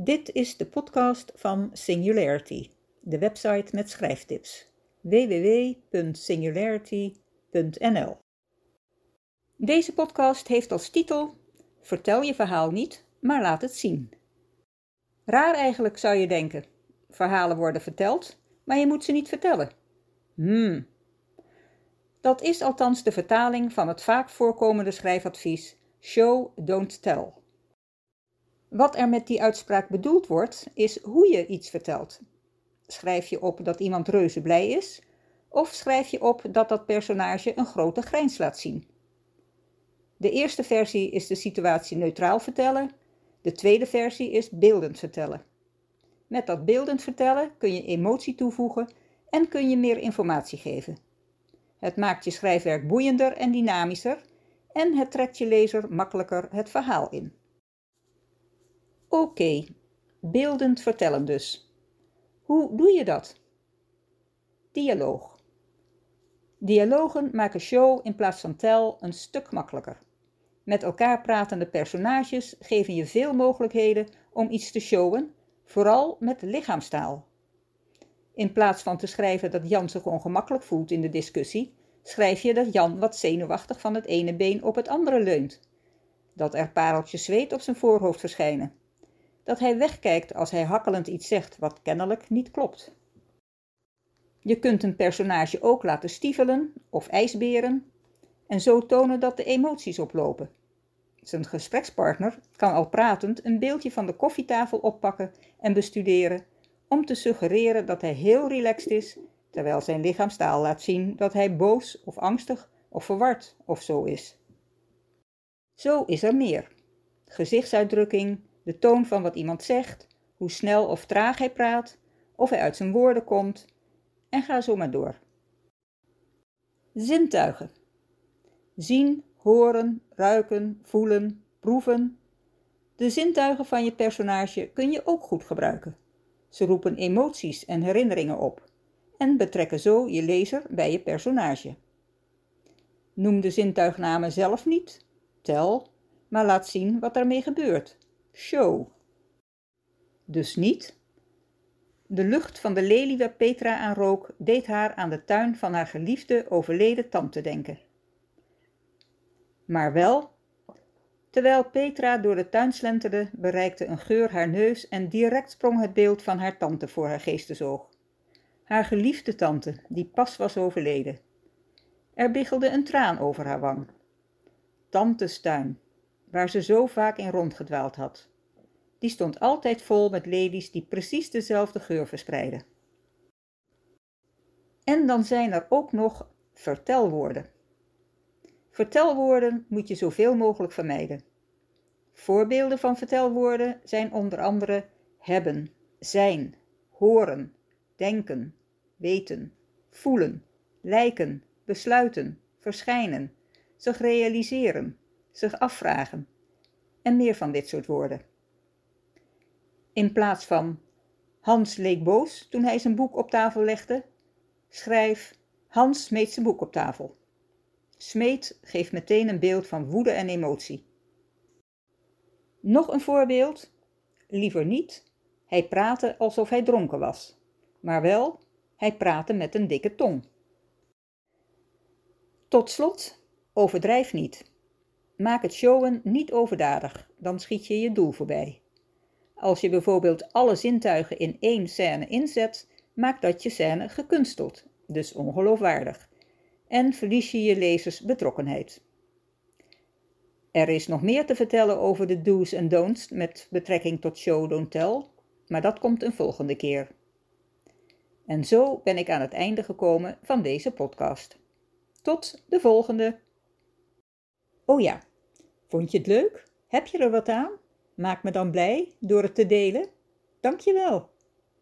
Dit is de podcast van Singularity, de website met schrijftips. www.singularity.nl Deze podcast heeft als titel Vertel je verhaal niet, maar laat het zien. Raar eigenlijk zou je denken. Verhalen worden verteld, maar je moet ze niet vertellen. Hmm. Dat is althans de vertaling van het vaak voorkomende schrijfadvies Show, don't tell. Wat er met die uitspraak bedoeld wordt, is hoe je iets vertelt. Schrijf je op dat iemand reuze blij is, of schrijf je op dat dat personage een grote grijns laat zien? De eerste versie is de situatie neutraal vertellen, de tweede versie is beeldend vertellen. Met dat beeldend vertellen kun je emotie toevoegen en kun je meer informatie geven. Het maakt je schrijfwerk boeiender en dynamischer en het trekt je lezer makkelijker het verhaal in. Oké, beeldend vertellen dus. Hoe doe je dat? Dialoog. Dialogen maken show in plaats van tel een stuk makkelijker. Met elkaar pratende personages geven je veel mogelijkheden om iets te showen, vooral met lichaamstaal. In plaats van te schrijven dat Jan zich ongemakkelijk voelt in de discussie, schrijf je dat Jan wat zenuwachtig van het ene been op het andere leunt. Dat er pareltjes zweet op zijn voorhoofd verschijnen. Dat hij wegkijkt als hij hakkelend iets zegt wat kennelijk niet klopt. Je kunt een personage ook laten stiefelen of ijsberen en zo tonen dat de emoties oplopen. Zijn gesprekspartner kan al pratend een beeldje van de koffietafel oppakken en bestuderen om te suggereren dat hij heel relaxed is, terwijl zijn lichaamstaal laat zien dat hij boos of angstig of verward of zo is. Zo is er meer. Gezichtsuitdrukking, de toon van wat iemand zegt, hoe snel of traag hij praat, of hij uit zijn woorden komt, en ga zo maar door. Zintuigen. Zien, horen, ruiken, voelen, proeven. De zintuigen van je personage kun je ook goed gebruiken. Ze roepen emoties en herinneringen op en betrekken zo je lezer bij je personage. Noem de zintuignamen zelf niet, tel, maar laat zien wat ermee gebeurt. Dus niet. De lucht van de lelie waar Petra aan rook deed haar aan de tuin van haar geliefde overleden tante denken. Maar wel Terwijl Petra door de tuin slenterde, bereikte een geur haar neus en direct sprong het beeld van haar tante voor haar geestesoog. Haar geliefde tante, die pas was overleden. Er biggelde een traan over haar wang. Tantes tuin, waar ze zo vaak in rondgedwaald had. Die stond altijd vol met lelies die precies dezelfde geur verspreidden. En dan zijn er ook nog vertelwoorden. Vertelwoorden moet je zoveel mogelijk vermijden. Voorbeelden van vertelwoorden zijn onder andere hebben, zijn, horen, denken, weten, voelen, lijken, besluiten, verschijnen, zich realiseren, zich afvragen en meer van dit soort woorden. In plaats van Hans leek boos toen hij zijn boek op tafel legde, schrijf Hans smeet zijn boek op tafel. Smeet geeft meteen een beeld van woede en emotie. Nog een voorbeeld? Liever niet. Hij praatte alsof hij dronken was. Maar wel, hij praatte met een dikke tong. Tot slot, overdrijf niet. Maak het showen niet overdadig, dan schiet je je doel voorbij. Als je bijvoorbeeld alle zintuigen in één scène inzet, maakt dat je scène gekunsteld, dus ongeloofwaardig. En verlies je je lezers betrokkenheid. Er is nog meer te vertellen over de do's en don'ts met betrekking tot show don't tell, maar dat komt een volgende keer. En zo ben ik aan het einde gekomen van deze podcast. Tot de volgende. Oh ja, vond je het leuk? Heb je er wat aan? Maak me dan blij door het te delen. Dankjewel.